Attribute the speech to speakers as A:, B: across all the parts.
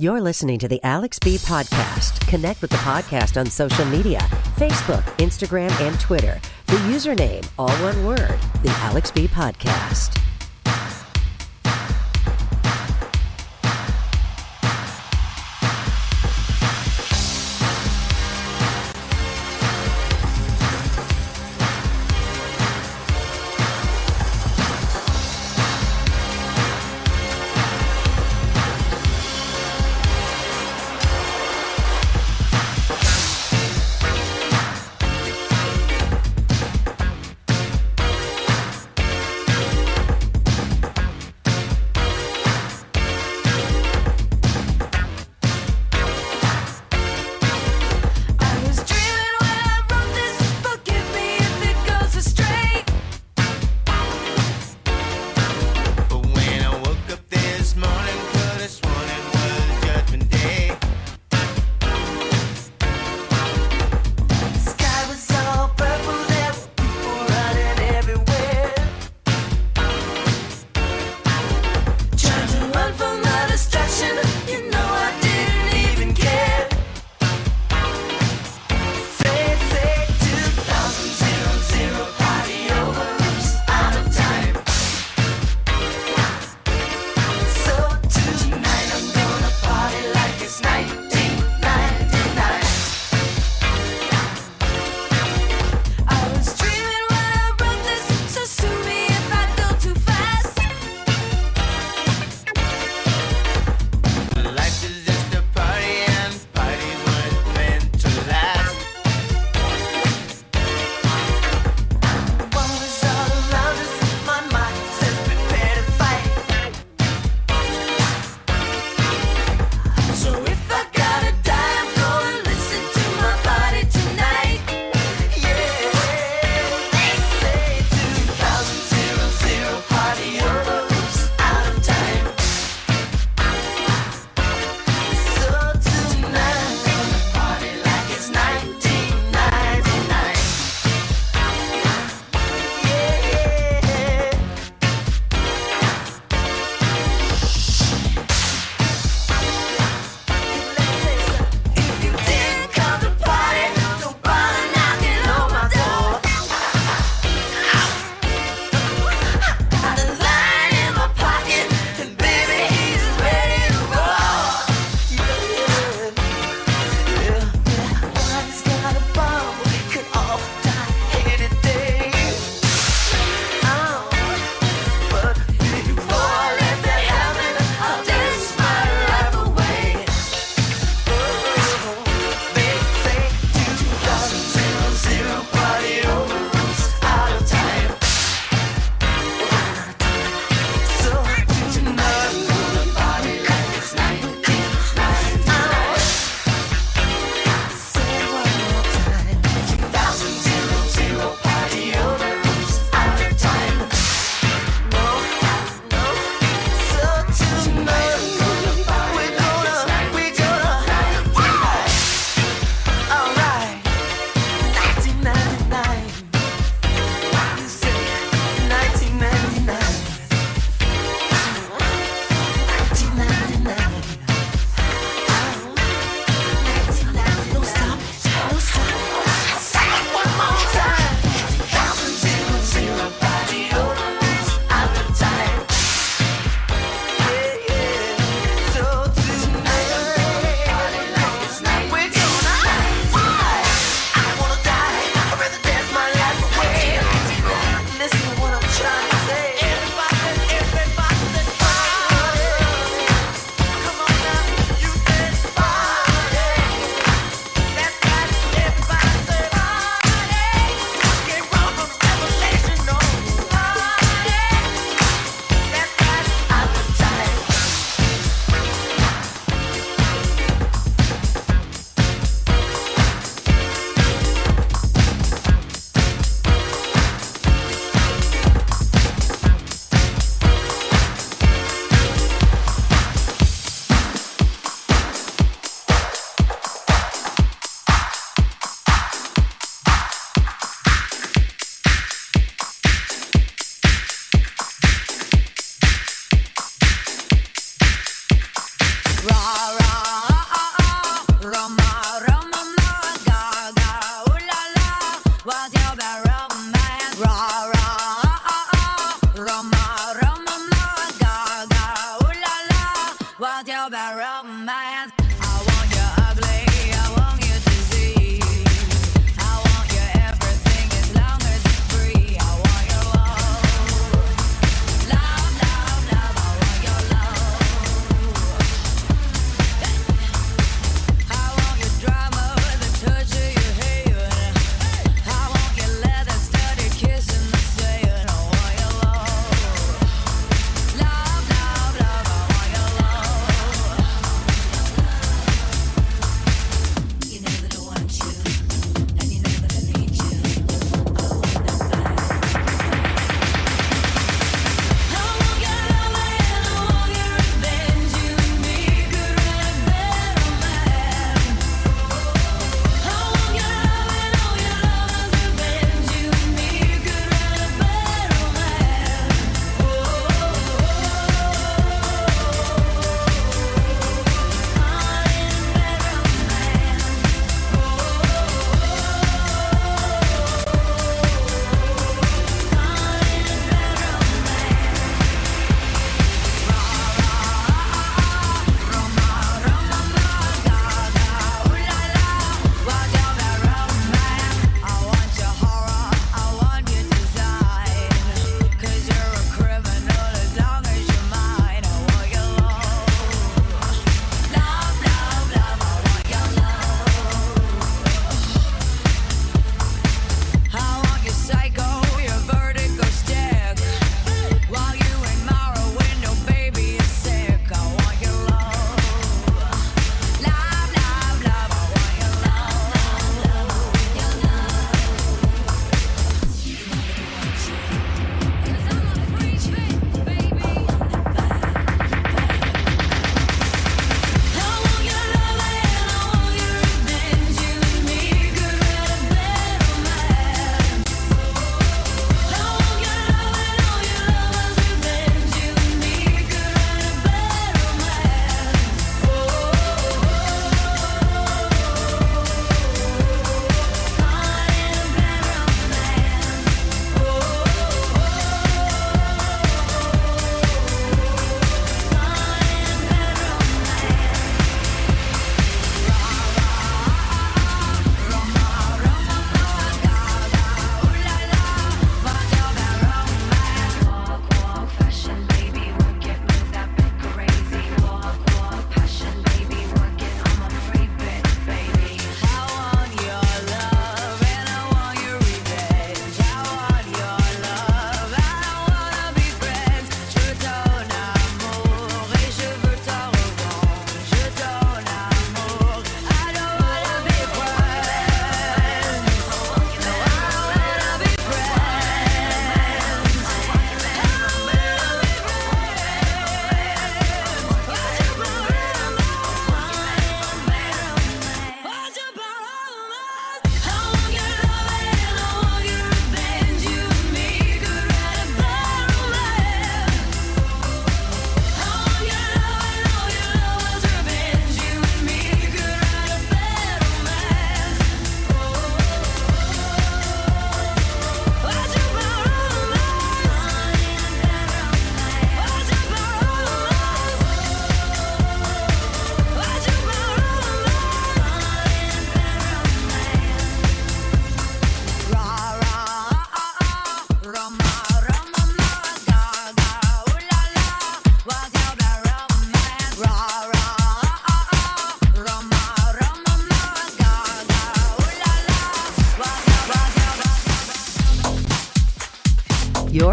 A: You're listening to the Alex B Podcast. Connect with the podcast on social media Facebook, Instagram, and Twitter. The username, all one word, the Alex B Podcast.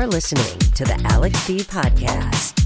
B: Listening to the Alex B Podcast.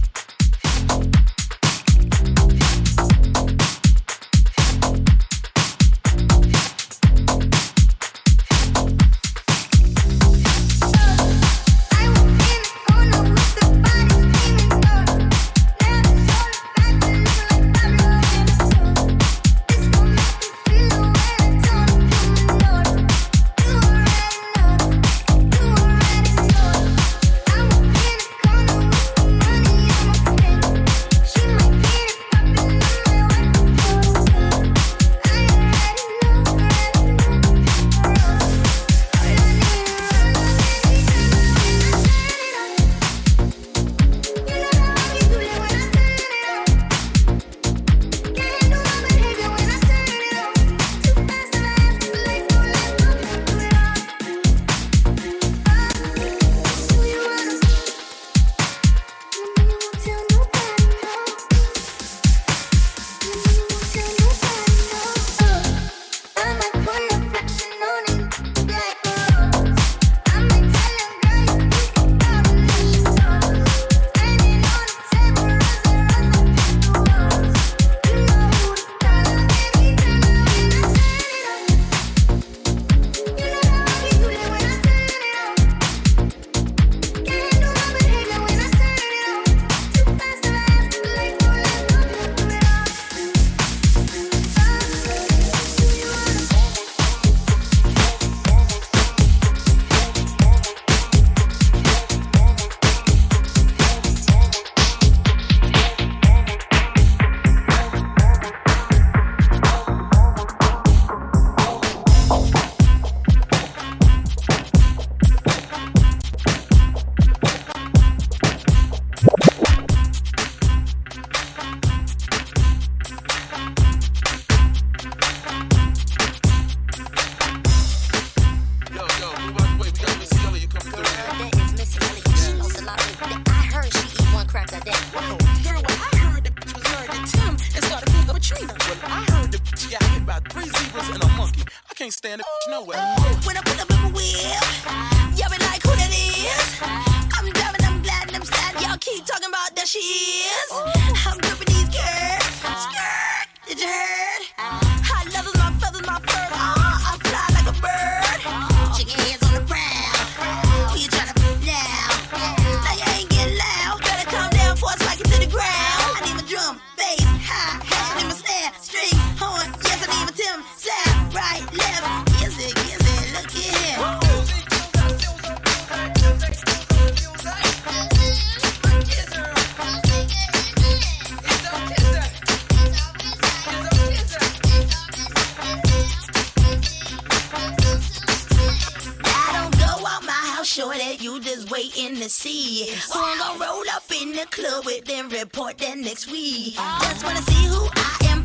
C: You just waiting to see I'm gonna roll up in the club with, then report that next week. Just wanna see who I am,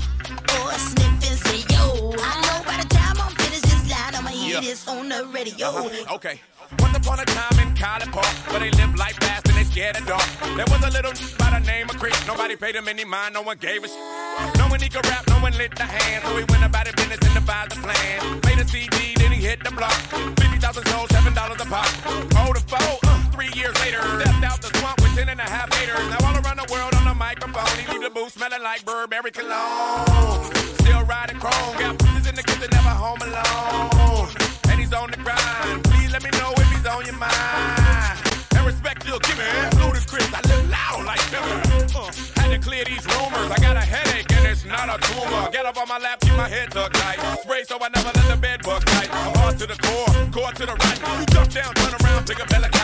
C: or sniff and say yo. I know by the time I'm finished this line, I'ma hear
D: Yeah.
C: this on the radio.
D: Uh-huh. Okay. Once upon a time in College Park, where they live life fast and they scared of dark. There was a little by the name of Creek. Nobody paid him any mind, no one gave a sh- No one he could rap, no one lit the hand. So he went about his business and devised a plan. Made a CD, then he hit the block. 50,000 sold, $7 a pop. Oh, the foe, uh, three years later, stepped out the swamp with 10 and a half haters. Now all around the world on the microphone, he leave the booth smelling like Burberry cologne. Still riding chrome, got bitches in the kitchen, never home alone. And he's on the grind. Please let me know if he's on your mind. And respect you'll give me. Ludacris, I live loud like Timber. Uh, had to clear these rumors. I got a headache and it's not a tumor. Get up on my lap, keep my head tucked tight. Spray so I never let the bed bug tight. I'm hard to the core, core to the right. You jump down, turn around, pick a belly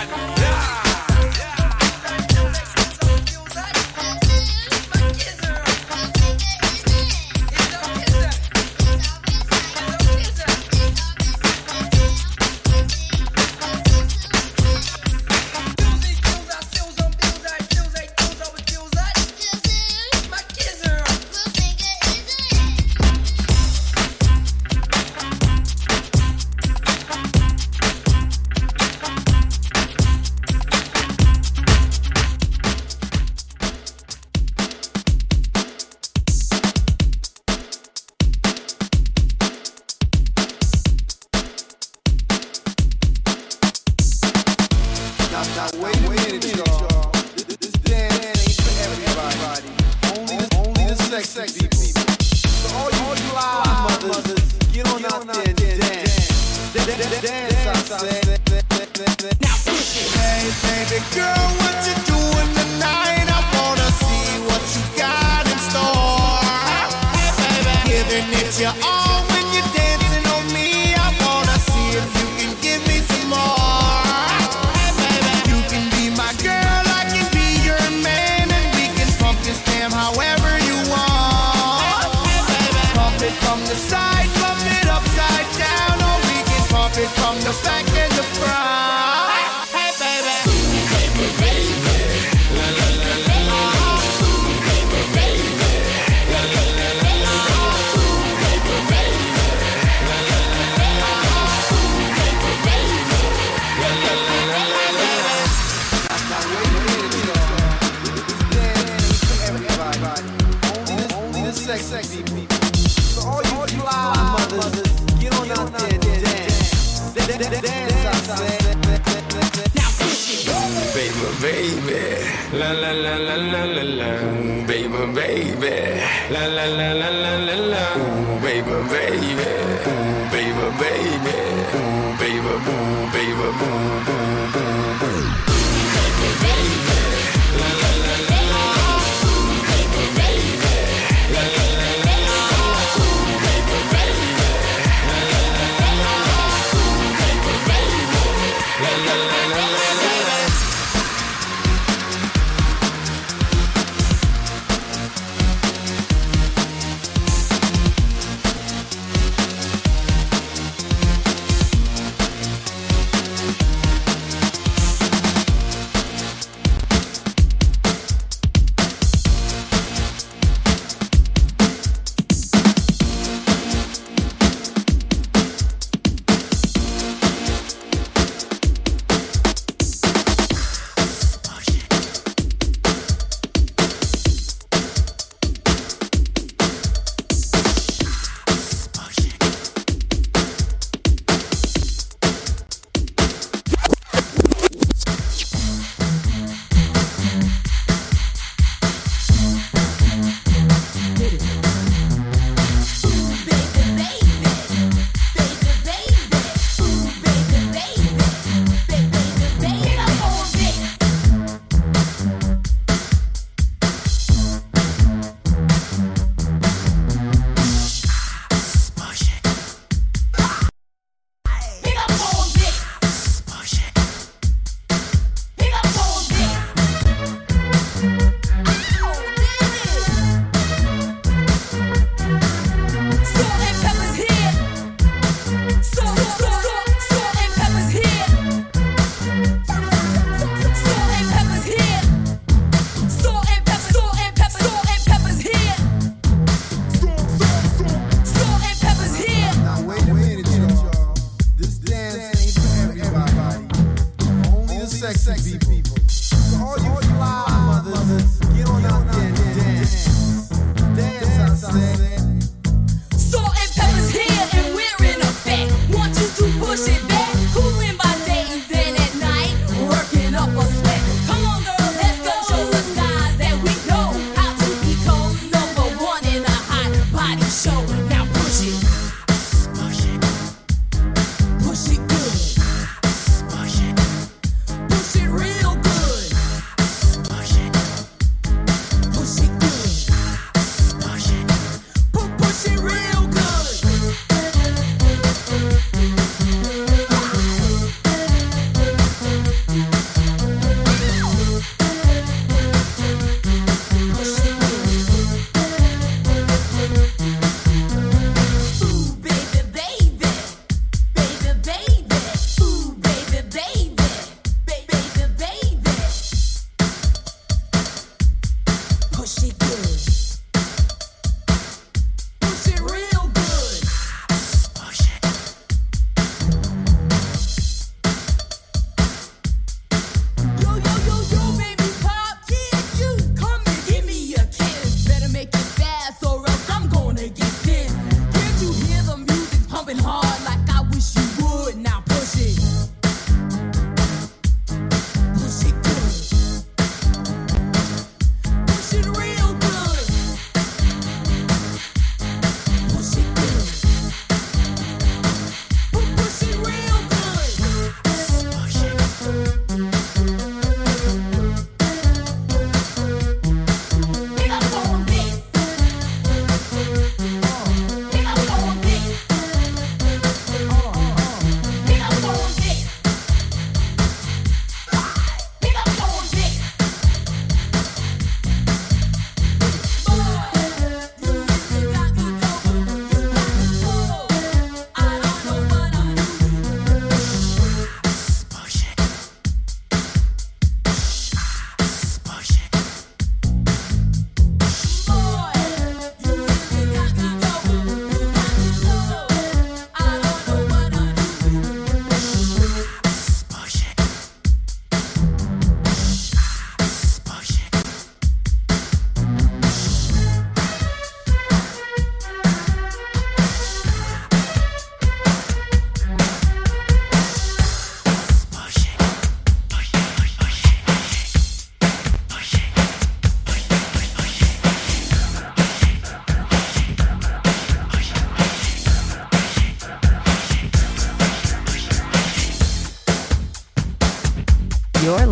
E: la la la la la la la, baby, baby, la la la la la la la, Ooh, baby, baby, Ooh, baby, baby, Ooh, baby, boom, baby, boom,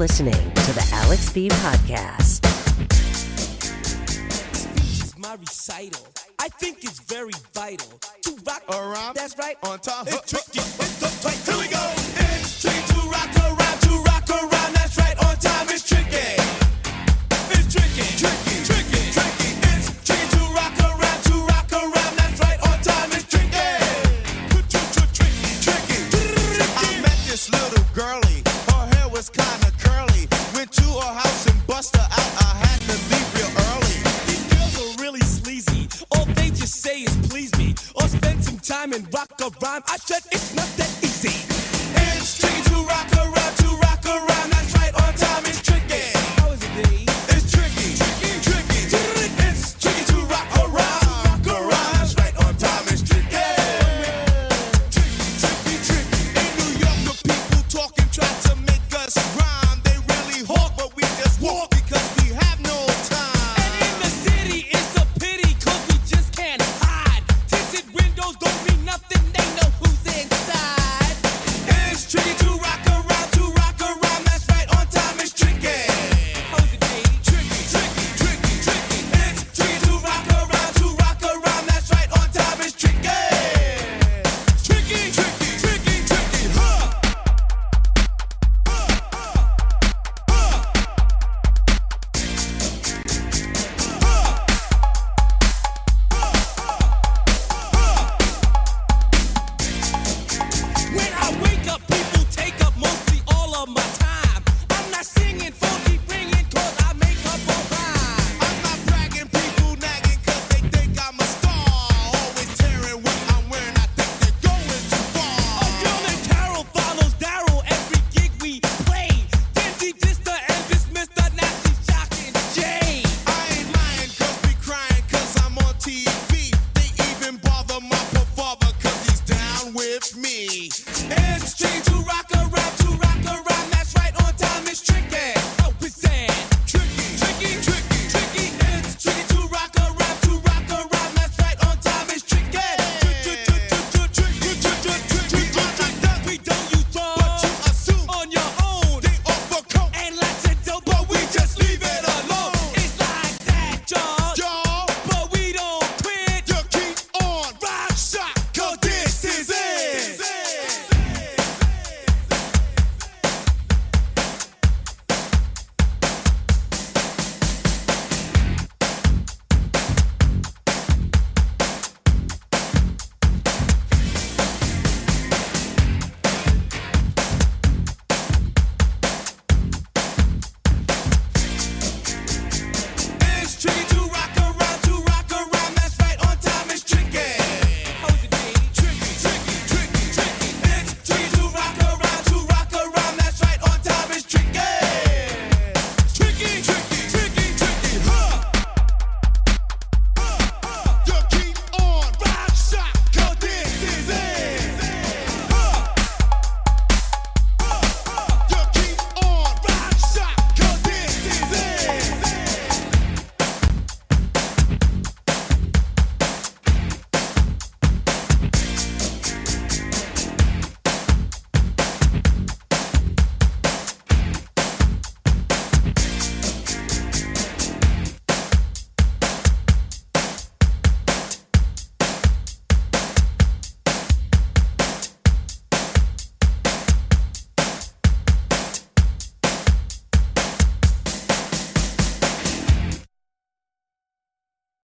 B: listening to the Alex B Podcast.
F: Speed's my recital. I think it's very vital to rock around. That's right.
G: On.
F: It's tricky.